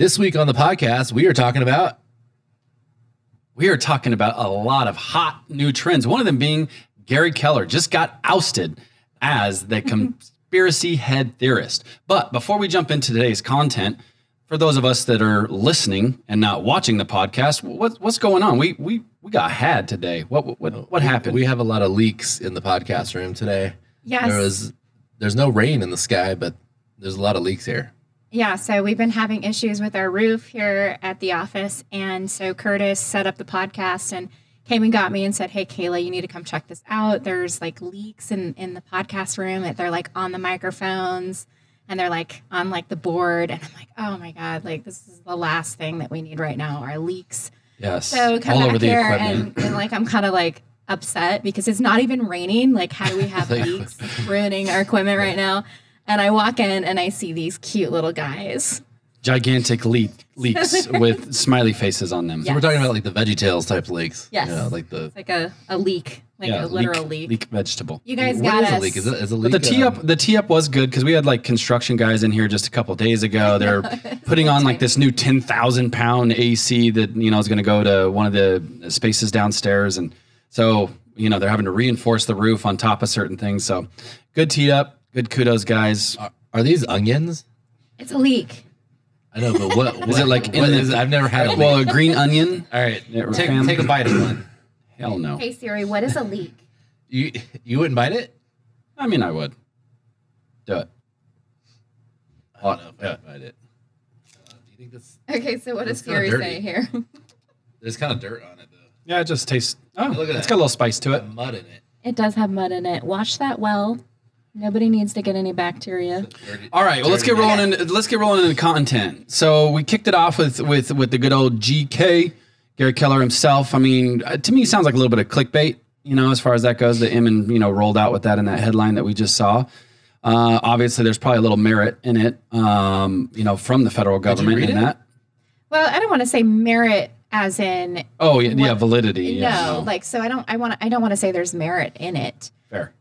This week on the podcast, we are talking about We are talking about a lot of hot new trends. One of them being Gary Keller just got ousted as the mm-hmm. conspiracy head theorist. But before we jump into today's content, for those of us that are listening and not watching the podcast, what, what's going on? We we we got had today. What what what happened? we have a lot of leaks in the podcast room today. Yes. There was there's no rain in the sky, but there's a lot of leaks here. Yeah, so we've been having issues with our roof here at the office. And so Curtis set up the podcast and came and got me and said, Hey, Kala, you need to come check this out. There's like leaks in, in the podcast room. They're like on the microphones and they're like on like the board. And I'm like, Oh my God, like this is the last thing that we need right now are leaks. yes, So come all back over the here and, and like I'm kind of like upset because it's not even raining. Like how do we have leaks ruining our equipment right now? And I walk in and I see these cute little guys. Gigantic leak, leaks with smiley faces on them. Yeah. We're talking about like the Veggie Tales type leaks. Yes. You know, like the It's like a, a leak, like a literal leak. leak vegetable. You guys what got is us. a leak? Is it is a But leak? the tee um, up, the tee up was good because we had like construction guys in here just a couple days ago. They're putting on like this new ten thousand pound AC that you know is going to go to one of the spaces downstairs, and so you know they're having to reinforce the roof on top of certain things. So good tee up, good kudos, guys. Are, are these onions? It's a leak. I know, but what Is it like in the- is? I've never had a leak. Well, a green onion. All right, take, fam. take a bite of one. Hell no. Hey Siri, what is a leak? You you wouldn't bite it? I mean, I would do it. I don't know if I'd bite it. Uh, do you think this? Okay, so what does Siri dirty. say here? There's kind of dirt on it though. Yeah, it just tastes. Oh, Look at that. It's got a little spice to it. Mud in it. It does have mud in it. Wash that well. Nobody needs to get any bacteria. All right, well let's get rolling. In, let's get rolling into content. So we kicked it off with with with the good old GK, Gary Keller himself. I mean, uh, to me, it sounds like a little bit of clickbait. You know, as far as that goes, the Inman you know rolled out with that in that headline that we just saw. Uh, obviously, there's probably a little merit in it. Um, you know, from the federal government read in it? that. Well, I don't want to say merit as in Oh yeah, yeah, What- validity. Yeah, no, like so I don't I want I don't want to say there's merit in it. fair.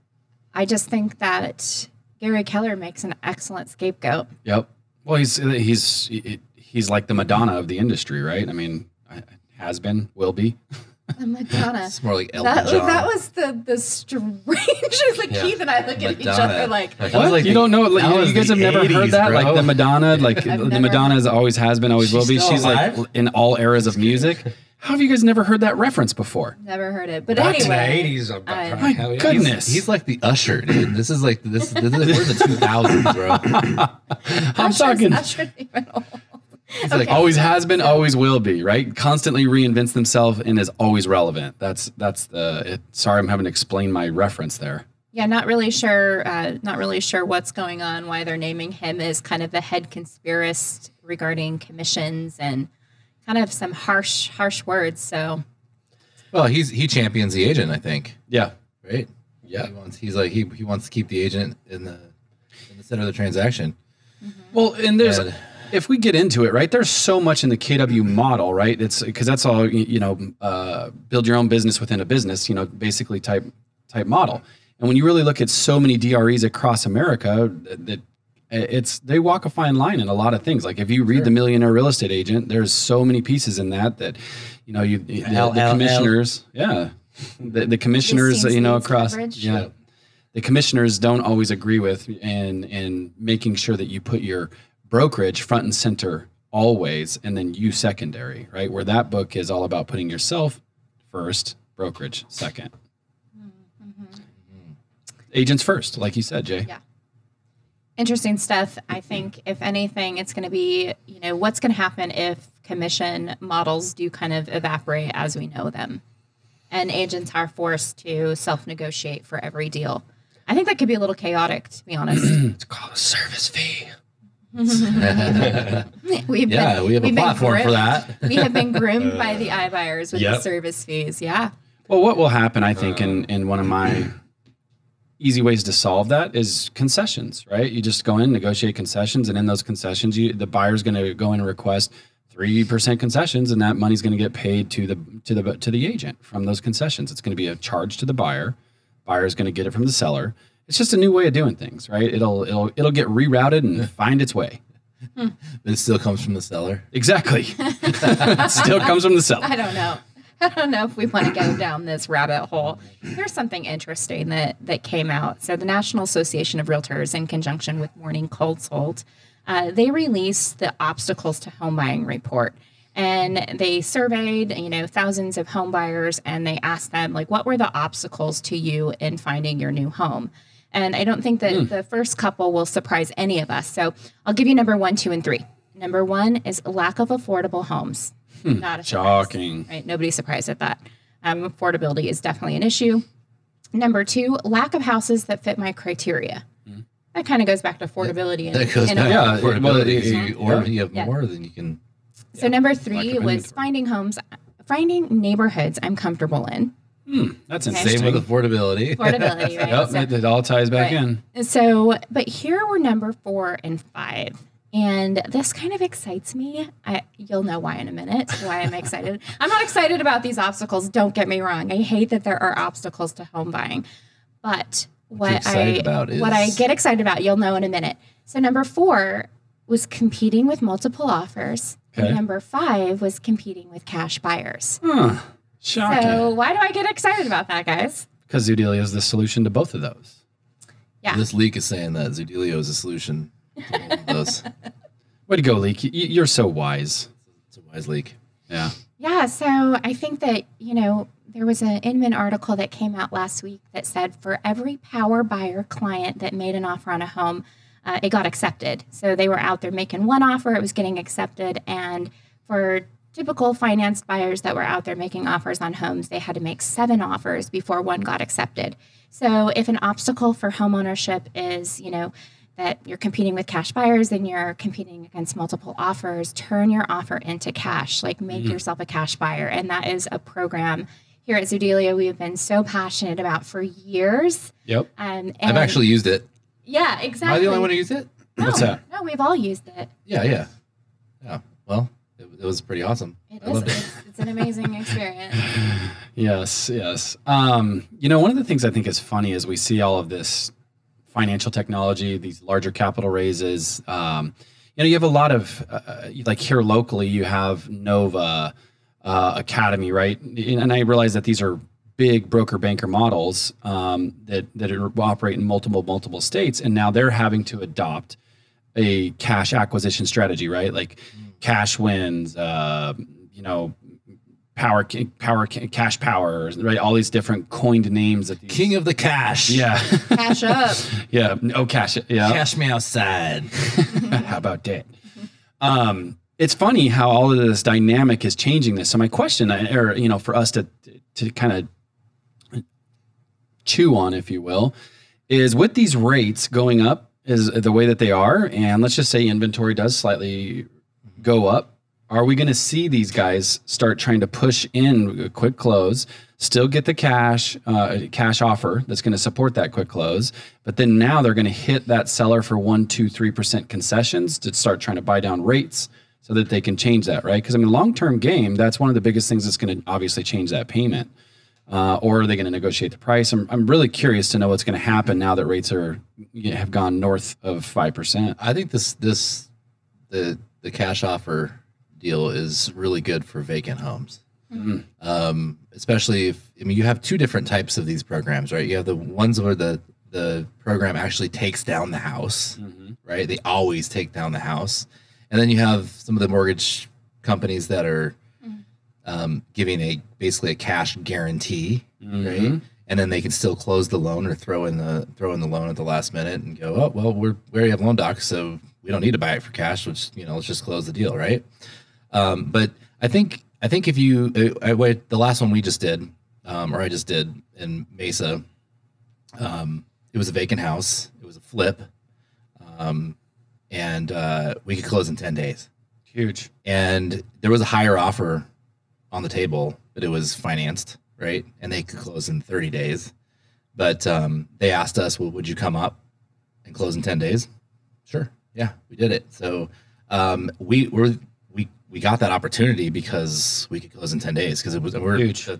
I just think that Gary Keller makes an excellent scapegoat. Yep. Well, he's he's he's like the Madonna of the industry, right? I mean, has been, will be. The Madonna. It's more like Elton That, John. that was the the strangest. Like Yeah. Keith and I look at each other like, That What? like you the- don't know? Like, you, guys have never heard 80s, that? Like the Madonna, like I've the Madonna has always has been, always will be. She's still She's like in all eras of music. How have you guys never heard that reference before? never heard it. But Back to the anyway, eighties. I'm I- probably- My hell yeah. goodness. He's like the usher, dude. This is like this. this is, we're in the two thousands, bro. I'm Usher's- talking. Usher's even old. He's like, Always has been, always will be. Right? Constantly reinvents themselves and is always relevant. That's that's the. It, sorry, I'm having to explain my reference there. Yeah, not really sure. Uh, not really sure what's going on. Why they're naming him as kind of the head conspiracist regarding commissions and kind of some harsh, harsh words. So well, he's he champions the agent, I think. Yeah. Right? Yeah. He wants. He's like he he wants to keep the agent in the in the center of the transaction. Well, and there's And- if we get into it, right? There's so much in the KW model, right? It's because that's all you know, uh, build your own business within a business, you know, basically type type model. And when you really look at so many DREs across America, that that it's they walk a fine line in a lot of things. Like if you read the Millionaire Real Estate Agent, there's so many pieces in that that you know you the, the LLL. commissioners, yeah, the, the commissioners, you know, needs across, coverage. yeah, the commissioners don't always agree with in in making sure that you put your brokerage front and center always and then you secondary right? Where that book is all about putting yourself first brokerage second. Mm-hmm. Mm-hmm. Agents first like you said jay. Yeah. Interesting stuff. I think if anything, it's going to be you know what's going to happen if commission models do kind of evaporate as we know them, and agents are forced to self negotiate for every deal. I think that could be a little chaotic, to be honest. It's called a service fee. we've Yeah, been, we have a platform for that. we have been groomed by the iBuyers with the service fees. Yeah. Well, what will happen, I think, in, in one of my easy ways to solve that is concessions, right? You just go in, negotiate concessions, and in those concessions, you, the buyer's going to go in and request three percent concessions, and that money's going to get paid to the to the to the agent from those concessions. It's going to be a charge to the buyer. Buyer's going to get it from the seller. It's just a new way of doing things, right? It'll it'll it'll get rerouted and find its way. but it still comes from the seller. Exactly. it still comes from the seller. I don't know. I don't know if we want to go down this rabbit hole. Here's something interesting that that came out. So the National Association of Realtors, in conjunction with Morning Consult, uh, they released the obstacles to home buying report, and they surveyed you know thousands of home buyers, and they asked them like, what were the obstacles to you in finding your new home? And I don't think that the first couple will surprise any of us. So I'll give you number one, two, and three. Number one is lack of affordable homes. Not a surprise Shocking. right? Nobody's surprised at that. Um, affordability is definitely an issue. Number two, lack of houses that fit my criteria. That kind of goes back to affordability. in- That goes in a back. Yeah, affordability. well, you, or yeah. if you have Yeah. more, then you can. So number three was finding homes, finding neighborhoods I'm comfortable in. Hmm, That's Okay. interesting. Same with affordability. Affordability, right? Yep, So- it, it all ties back Right. in. So, but here were number four and five. And this kind of excites me. I, you'll know why in a minute, why I'm excited. I'm not excited about these obstacles, don't get me wrong. I hate that there are obstacles to home buying. But what I about what I get excited about, you'll know in a minute. So number 4 was competing with multiple offers. Okay. And number 5 was competing with cash buyers. Huh. Shocking. So, why do I get excited about that, guys? Because Zoodealio is the solution to both of those. Yeah. This leak is saying that Zoodealio is a solution to all of those. Way to go, Leak. Y- You're so wise. It's a wise leak. Yeah. Yeah, so I think that, you know, there was an Inman article that came out last week that said for every power buyer client that made an offer on a home, uh, it got accepted. So they were out there making one offer, it was getting accepted. And for typical financed buyers that were out there making offers on homes, they had to make seven offers before one got accepted. So if an obstacle for homeownership is, you know, that you're competing with cash buyers and you're competing against multiple offers, turn your offer into cash. Like make yourself a cash buyer. And that is a program here at Zoodealio we've been so passionate about for years. Yep. Um, and I've actually used it. yeah, exactly. Am I the only one who used it? no, What's that? No, we've all used it. Yeah, yeah. Yeah. Well, it, it was pretty awesome. It I is. loved it. It's, it's an amazing experience. Yes, yes. Um, you know, one of the things I think is funny is we see all of this financial technology, these larger capital raises. Um, you know, you have a lot of uh, like here locally, you have Nova uh, Academy, right? And I realize that these are big broker banker models um, that that operate in multiple multiple states, and now they're having to adopt a cash acquisition strategy, right? Like cash wins, uh, you know, power, power, cash power, right? All these different coined names that these, King of the cash. yeah, Cash up. yeah, Oh, cash, yeah. Cash me outside. How about that? Um, it's funny how all of this dynamic is changing this. So my question, uh, or you know, for us to to kind of chew on, if you will, is with these rates going up, is the way that they are, and let's just say inventory does slightly go up. Are we going to see these guys start trying to push in quick close, still get the cash uh, cash offer that's going to support that quick close, but then now they're going to hit that seller for one, two, three percent concessions to start trying to buy down rates so that they can change that, right? Because I mean, long term game, that's one of the biggest things that's going to obviously change that payment. Uh, or are they going to negotiate the price? I'm, I'm really curious to know what's going to happen now that rates are have gone north of five percent. I think this this the the cash offer deal is really good for vacant homes. Um, especially if I mean you have two different types of these programs, right? You have the ones where the the program actually takes down the house, right? They always take down the house, and then you have some of the mortgage companies that are um, giving a basically a cash guarantee, right? And then they can still close the loan or throw in the throw in the loan at the last minute and go, oh well, we're we already have loan docs, so we don't need to buy it for cash. Which you know, let's just close the deal, right? Um, but I think I think if you I, I, wait, the last one we just did, um, or I just did in Mesa, um, it was a vacant house. It was a flip, um, and uh, we could close in ten days Huge. and there was a higher offer on the table, but it was financed, right? And they could close in 30 days. But um, they asked us, well, would you come up and close in 10 days? Sure. Yeah, we did it. So um, we were we got that opportunity because we could close in 10 days because it was we're, Huge. The,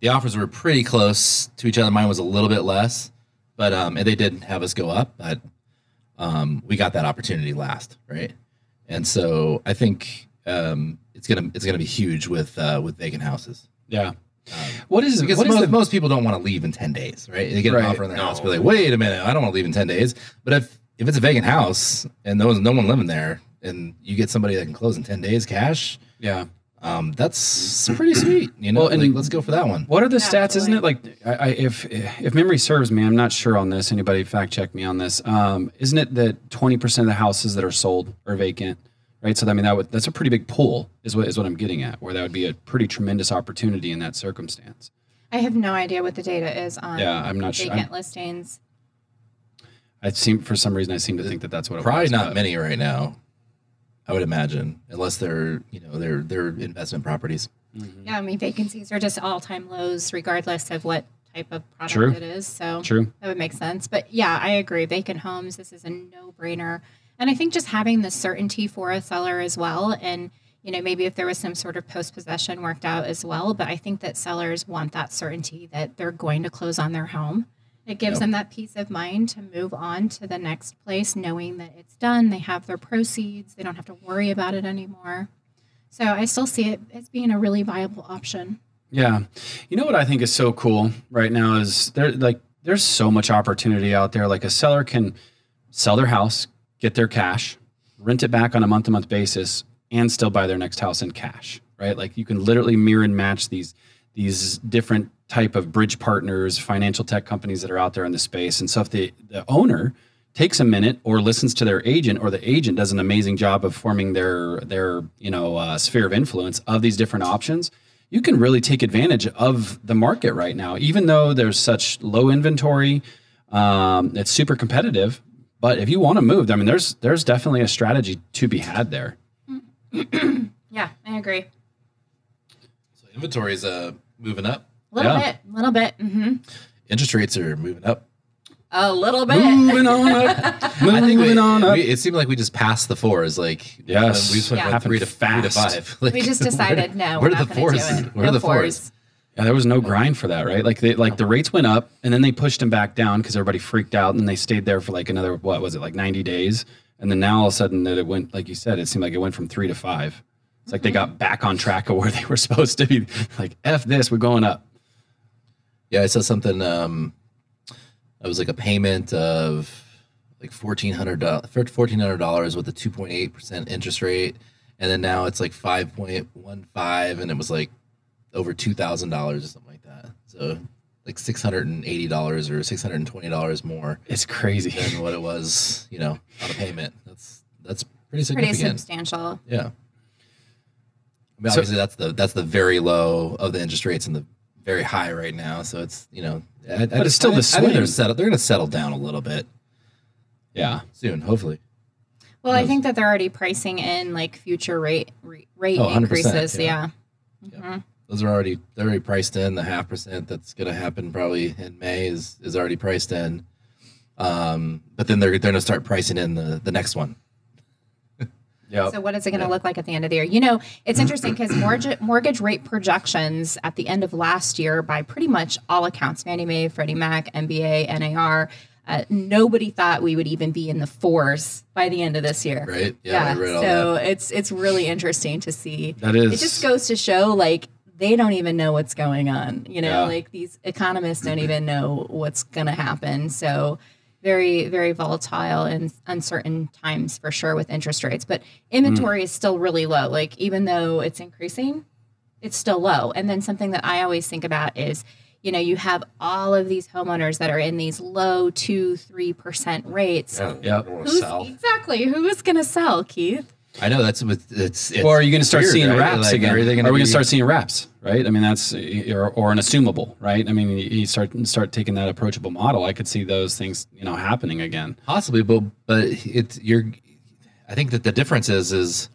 the offers were pretty close to each other. Mine was a little bit less, but um, and they did have us go up, but um, we got that opportunity last, right? and so I think um, it's gonna it's gonna be huge with uh, with vacant houses. Yeah. What is Because what is most, the most people don't want to leave in 10 days, right? They get Right. an offer on their house, but like, wait a minute, I don't want to leave in 10 days. But if if it's a vacant house and no, no one living there, and you get somebody that can close in 10 days cash, yeah? um, that's pretty sweet. You know, Well, and- like, let's go for that one. What are the stats? Isn't it like I, I, if if memory serves me, I'm not sure on this. Anybody fact check me on this? Um, isn't it that 20 percent of the houses that are sold are vacant? Right. So I mean that would that's a pretty big pool is what is what I'm getting at. Where that would be a pretty tremendous opportunity in that circumstance. I have no idea what the data is on Yeah, I'm not sure. vacant listings. I seem for some reason I seem to think that that's what it Probably was, not but- many right now. I would imagine, unless they're you know they're they're investment properties. Mm-hmm. Yeah, I mean vacancies are just all time lows, regardless of what type of product True. it is. So True. that would make sense. But yeah, I agree. Vacant homes, this is a no brainer. And I think just having the certainty for a seller as well. And, you know, maybe if there was some sort of post possession worked out as well. But I think that sellers want that certainty that they're going to close on their home. It gives Yep. them that peace of mind to move on to the next place, knowing that it's done. They have their proceeds. They don't have to worry about it anymore. So I still see it as being a really viable option. Yeah. You know what I think is so cool right now is there like there's so much opportunity out there. Like a seller can sell their house, get their cash, rent it back on a month to month basis, and still buy their next house in cash. Right? Like you can literally mirror and match these these different type of bridge partners, financial tech companies that are out there in the space. And so if the, the owner takes a minute or listens to their agent or the agent does an amazing job of forming their their you know uh, sphere of influence of these different options you can really take advantage of the market right now even though there's such low inventory um, it's super competitive but if you want to move i mean there's there's definitely a strategy to be had there Yeah, I agree. So inventory is uh, moving up. A little Yeah. bit, a little bit. Mm-hmm. Interest rates are moving up. A little bit. moving on up I think moving we, on up we- it seemed like we just passed the fours. Like Yes. we just went Yeah. from three to three to five. Like, we just decided no. Where we're not the gonna fours? Do it. Where are the fours? yeah there was no grind for that right like they like the rates went up and then they pushed them back down because everybody freaked out and they stayed there for like another what was it like 90 days and then now all of a sudden that it went like you said it seemed like it went from three to five it's like they got back on track of where they were supposed to be like f this we're going up Yeah, I saw something. Um, that was like a payment of like fourteen hundred dollars, fourteen hundred dollars with a two point eight percent interest rate, and then now it's like five point one five, and it was like over two thousand dollars or something like that. So like six hundred and eighty dollars or six hundred and twenty dollars more it's crazy than what it was, you know, on a payment. That's that's pretty significant. Pretty substantial. Yeah. I mean, So- obviously, that's the that's the very low of the interest rates and the very high right now. So it's you know, I, I But it's still I, the I think they're swing. settle. They're going to settle down a little bit yeah soon, hopefully. Well, I think that they're already pricing in like future rate rate, rate Oh, increases. yeah. Yeah. Yeah. Those are already they're already priced in. The half percent that's going to happen probably in May is is already priced in. Um, but then they're they're going to start pricing in the the next one. Yeah So what is it going to look like at the end of the year? You know, it's interesting because mortgage mortgage rate projections at the end of last year, by pretty much all accounts, Fannie Mae, Freddie Mac, MBA, NAR, uh, nobody thought we would even be in the fours by the end of this year. Right? Yeah. All so it's it's really interesting to see. that is It just goes to show like they don't even know what's going on. You know, Yeah. like these economists don't even know what's going to happen. So very very volatile and uncertain times for sure with interest rates. But inventory is still really low. Like even though it's increasing, it's still low. And then something that I always think about is you know, you have all of these homeowners that are in these low two, three percent rates. Yep. Who's, exactly. Who is going to sell, Keith? I know that's with it's. it's or are you going to start weird, seeing right? wraps Like, again? Are Are, we gonna going to start seeing wraps? Right. I mean, that's or, or an assumable, right? I mean, you- you start start taking that approachable model. I could see those things, you know, happening again. Possibly, but but it's you're. I think that the difference is is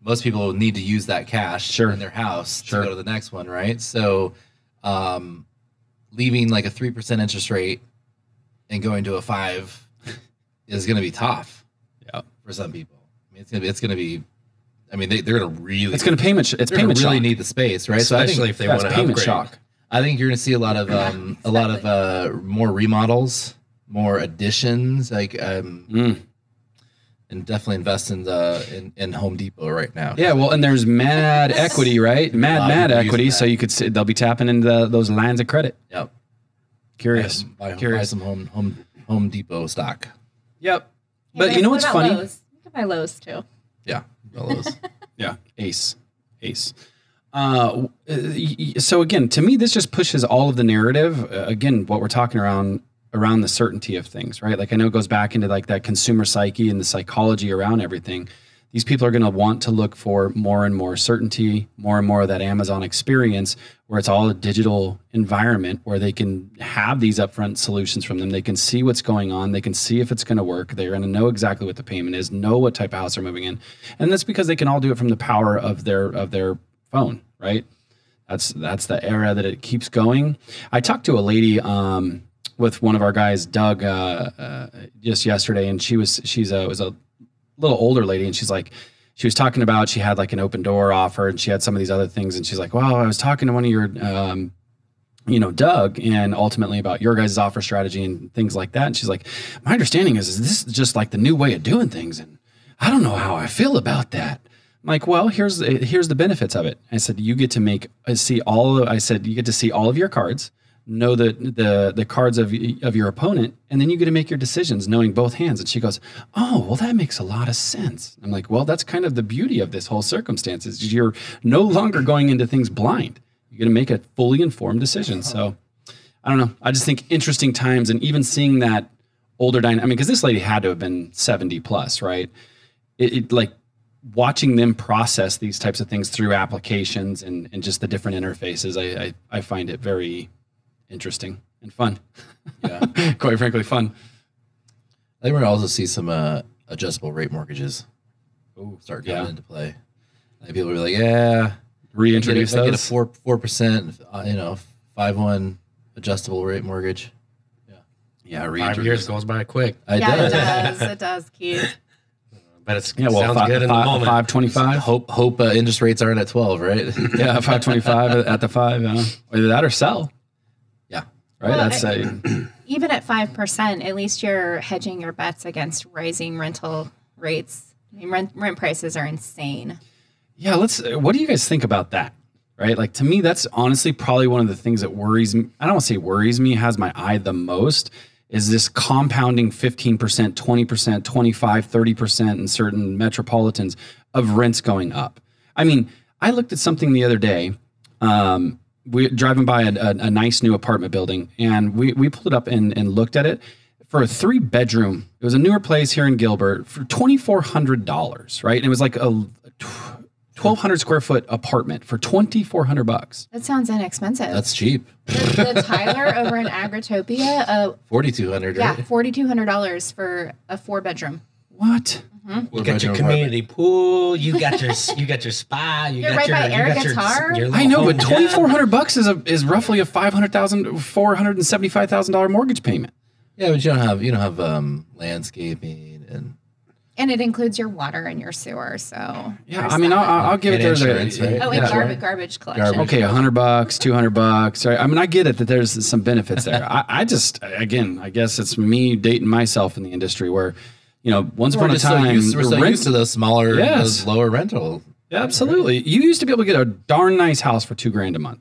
most people need to use that cash Sure. in their house Sure. to go to the next one, right? So, um, leaving like a three percent interest rate and going to a five is going to be tough Yeah. for some people. I mean, it's gonna be, it's going to be. I mean, they, they're going to really. It's going to payment. sh- It's they're gonna payment really shock. need the space, right? So I Especially think if they Yeah, want to payment upgrade. shock. I think you're going to see a lot of um, a lot of uh, more remodels, more additions, like um, Mm. and definitely invest in the in, in Home Depot right now. Yeah, well, and there's mad equity, right? Mad, mad equity. So you could see they'll be tapping into the, those lines of credit. Yep. Curious. Buy, buy Curious. some Home Home Home Depot stock. Yep. Hey, But you know what's about funny? Lowe's? Can buy too. Yeah. those. Yeah, ace, ace. Uh, y- so again, to me, this just pushes all of the narrative. Uh, again, what we're talking around around the certainty of things, right? Like I know it goes back into like that consumer psyche and the psychology around everything. These people are going to want to look for more and more certainty, more and more of that Amazon experience, where it's all a digital environment where they can have these upfront solutions from them. They can see what's going on. They can see if it's going to work. They're going to know exactly what the payment is, know what type of house they're moving in, and that's because they can all do it from the power of their of their phone, right? That's that's the era that it keeps going. I talked to a lady um, with one of our guys, Doug, uh, uh, just yesterday, and she was she's a was a little older lady, and she's like, she was talking about she had like an Opendoor offer, and she had some of these other things, and she's like, well, I was talking to one of your um, you know, Doug, and ultimately about your guys' offer strategy and things like that. And she's like, my understanding is, is this is just like the new way of doing things, and I don't know how I feel about that. I'm like, well, here's the, here's the benefits of it. I said, you get to make see all. Of, I said, you get to see all of your cards, know the the the cards of of your opponent, and then you get to make your decisions knowing both hands. And she goes, oh, well, that makes a lot of sense. I'm like, well, that's kind of the beauty of this whole circumstance is you're no longer going into things blind. You're going to make a fully informed decision. So I don't know. I just think interesting times, and even seeing that older dynamic. I mean, because this lady had to have been 70 plus, right? It, it like watching them process these types of things through applications and, and just the different interfaces. I, I, I find it very interesting and fun. Yeah. Quite frankly, fun. I think we're gonna also see some uh, adjustable rate mortgages Ooh, start coming yeah. into play. Like people will be like, yeah, Reintroduce get a, get a four four percent, uh, you know, five one adjustable rate mortgage. yeah, yeah, Five years goes by quick, I yeah, did. it does. It does, Keith. but it's Yeah, well, sounds fi- good in fi- the moment. 525. Hope hope uh, interest rates aren't at twelve, right? yeah, 525 at the five. Uh, either that or sell, yeah. Right? Well, That's I- a, Even at five percent, at least you're hedging your bets against rising rental rates. I mean, rent rent prices are insane. Yeah, let's. What do you guys think about that? Right, like to me, that's honestly probably one of the things that worries me. I don't want to say worries me, has my eye the most. Is this compounding 15%, 20%, 25, 30% in certain metropolitans of rents going up? I mean, I looked at something the other day. Um, we driving by a, a, a nice new apartment building, and we we pulled it up and, and looked at it for a three bedroom. It was a newer place here in Gilbert for twenty four hundred dollars, right? And it was like a twelve hundred square foot apartment for twenty four hundred bucks. That sounds inexpensive. That's cheap. the, the Tyler over in Agritopia, uh, Forty two hundred, yeah, forty two hundred dollars for a four bedroom. What? You got your community pool. You got your you got your spa. You You're got right your by you air got your- guitar. your I know, but twenty four hundred bucks is a is roughly a five hundred thousand four hundred and seventy five thousand dollar mortgage payment. Yeah, but you don't have you don't have um, landscaping and And it includes your water and your sewer. So Yeah, I mean. I'll, I'll give And it there's insurance, a, right? oh, and yeah. garbage, garbage collection. Garbage. Okay, a hundred bucks, two hundred bucks. Right? I mean, I get it that there's some benefits there. I, I just, again, I guess it's me dating myself in the industry where, you know, once we're upon a just so time, used, we're so rent- used to those smaller, Yes. those lower rental. Yeah, absolutely. You used to be able to get a darn nice house for two grand a month.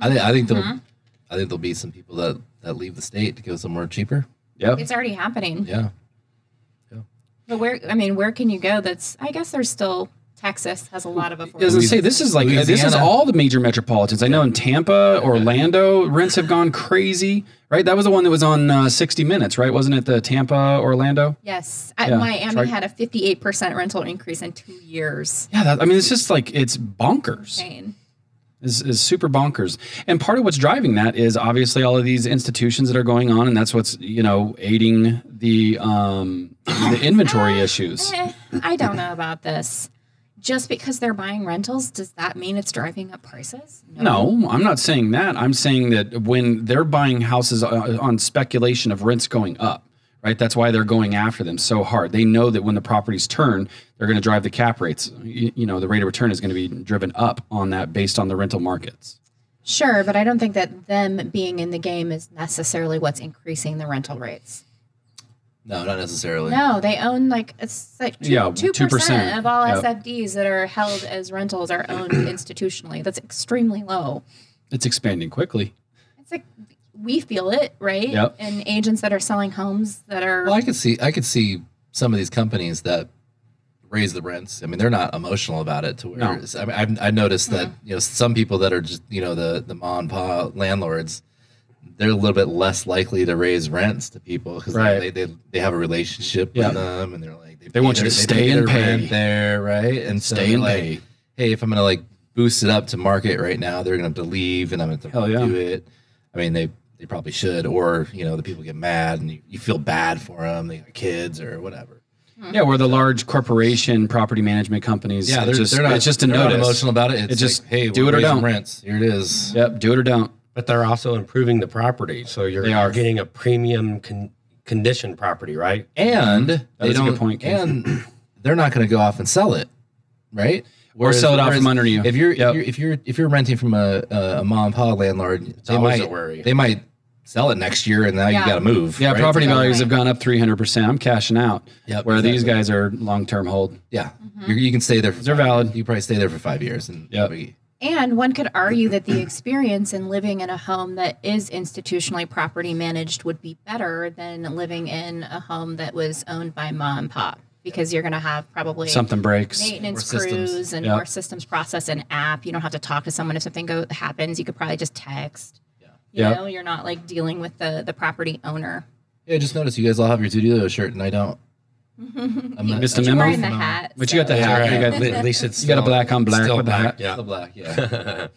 I think I think there'll Mm-hmm. I think there'll be some people that that leave the state to go somewhere cheaper. Yep. It's already happening. Yeah. But where, I mean, where can you go? That's, I guess there's still, Texas has a lot of I was affordable. gonna say this is like this is all the major metropolitans. I know in Tampa, Orlando, rents have gone crazy. Right, that was the one that was on uh, 60 Minutes, right? Wasn't it the Tampa, Orlando? Yes. At Yeah, Miami try- had a 58% rental increase in two years. Yeah, that, I mean, it's just like it's bonkers. Insane. is, is super bonkers. And part of what's driving that is obviously all of these institutions that are going on, and that's what's you know aiding the um, the inventory issues. Eh, I don't know about this. Just because they're buying rentals, does that mean it's driving up prices? No, I'm not saying that. I'm saying that when they're buying houses uh, on speculation of rents going up, right? That's why they're going after them so hard. They know that when the properties turn, they're going to drive the cap rates. You, you know, the rate of return is going to be driven up on that based on the rental markets. Sure, but I don't think that them being in the game is necessarily what's increasing the rental rates. No, not necessarily. No, they own like it's like two, Yeah, 2% 2%. of all Yep. SFDs that are held as rentals are owned institutionally. That's extremely low. It's expanding quickly. It's like we feel it, right? Yep. And agents that are selling homes that are Well, I could see I could see some of these companies that raise the rents. I mean, they're not emotional about it. To where No. I mean, I've, I noticed that mm-hmm. you know some people that are just you know the the mom and pa landlords, they're a little bit less likely to raise rents to people because Right. they, they they have a relationship Yeah. with them and they're like They want you to stay their and pay. rent there, right? And Stay they're and like, pay. Hey, if I'm gonna like boost it up to market right now, they're gonna have to leave and I'm gonna have Hell to yeah. do it. I mean, they they probably should, or you know, the people get mad and you, you feel bad for them. They got kids or whatever. Hmm. Yeah, where the large corporation property management companies. Yeah, they're, just, they're not. it's just a they're not notice. emotional about it. It's It just like, hey, do it or don't. Rents. Here it is. Yep, do it or don't. But they're also improving the property, so you're, They are. getting a premium con- condition property, right? And they is a don't. good point, Keith. and they're not going to go off and sell it, right? Or sell it out from under you. If you're, Yep. if you're if you're if you're renting from a a, a mom and pop landlord, they might a worry. they might sell it next year, and now Yeah. you got to move. Yeah, right? property Right. values have gone up 300%. I'm cashing out. Yep, where these guys are long term hold. Yeah, You're, you can stay there. For They're valid. You probably stay there for five years, and Yep. we- And one could argue that the experience in living in a home that is institutionally property managed would be better than living in a home that was owned by mom and pop because you're going to have probably Something breaks. maintenance More systems. crews and Yep. more systems process and app. You don't have to talk to someone if something go, happens. You could probably just text. Yeah. You Yep. know, you're not like dealing with the the property owner. yeah. I Just notice you guys all have your Studio shirt, and I don't. I'm not, Missed a But you're memo? the hat. But you got the hat. Right. You got- At least it's you got a black on black still with the hat. Yeah. the black. Yeah.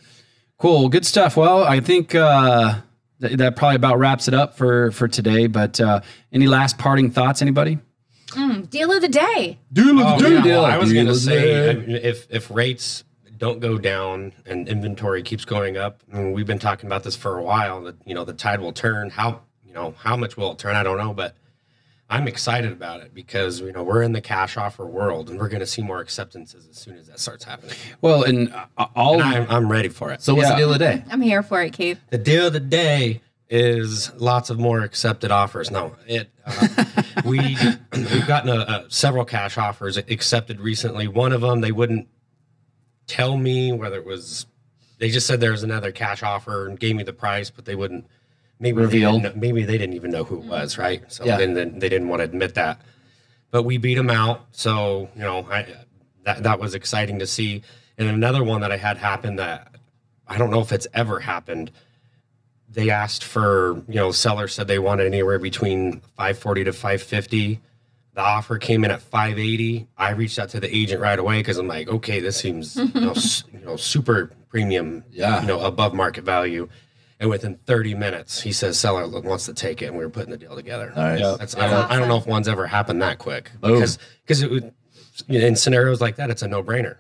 Cool, good stuff. Well, I think uh, th- that probably about wraps it up for for today. But uh, any last parting thoughts, anybody? Mm, deal of the day. Deal Oh, yeah. Well, I was going to say, I mean, if if rates don't go down and inventory keeps going up, I mean, we've been talking about this for a while. That you know the tide will turn. How you know how much will it turn? I don't know, but I'm excited about it because you know we're in the cash offer world, and we're going to see more acceptances as soon as that starts happening. Well, and uh, all And I'm, I'm ready for it. So what's Yeah. the deal of the day? I'm here for it, Keith. The deal of the day is lots of more accepted offers. No, it uh, we we've gotten a, a, several cash offers accepted recently. One of them they wouldn't tell me whether it was. They just said there was another cash offer and gave me the price, but they wouldn't. Maybe Reveal. They didn't, know- maybe they didn't even know who it mm-hmm. was, right? So Yeah. then, then they didn't want to admit that. But we beat them out, so you know I, that that was exciting to see. And another one that I had happen that I don't know if it's ever happened they asked for you know seller said they wanted anywhere between 540 to 550 the offer came in at 580 i reached out to the agent right away because i'm like okay this seems you, know, s- you know super premium Yeah. you know above market value and within 30 minutes he says seller wants to take it and we were putting the deal together All right. Yeah. that's I, don't, I don't know if one's ever happened that quick Boom. because because it would in scenarios like that it's a no-brainer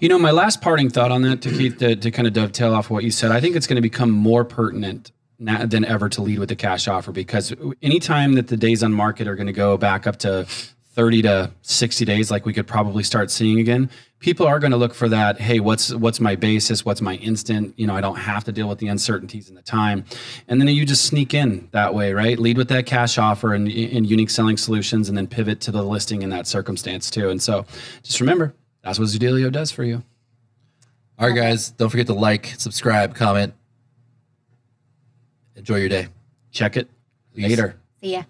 You know, my last parting thought on that, to Keith, to, to kind of dovetail off what you said, I think it's going to become more pertinent na than ever to lead with the cash offer because anytime that the days on market are going to go back up to 30 to 60 days, like we could probably start seeing again, people are going to look for that. Hey, what's what's my basis? What's my instant? You know, I don't have to deal with the uncertainties and the time, and then you just sneak in that way, right? Lead with that cash offer and, and unique selling solutions, and then pivot to the listing in that circumstance too. And so, just remember that's what Zoodealio does for you. All right, guys. Don't forget to like, subscribe, comment. Enjoy your day. Check it Peace. later. See ya.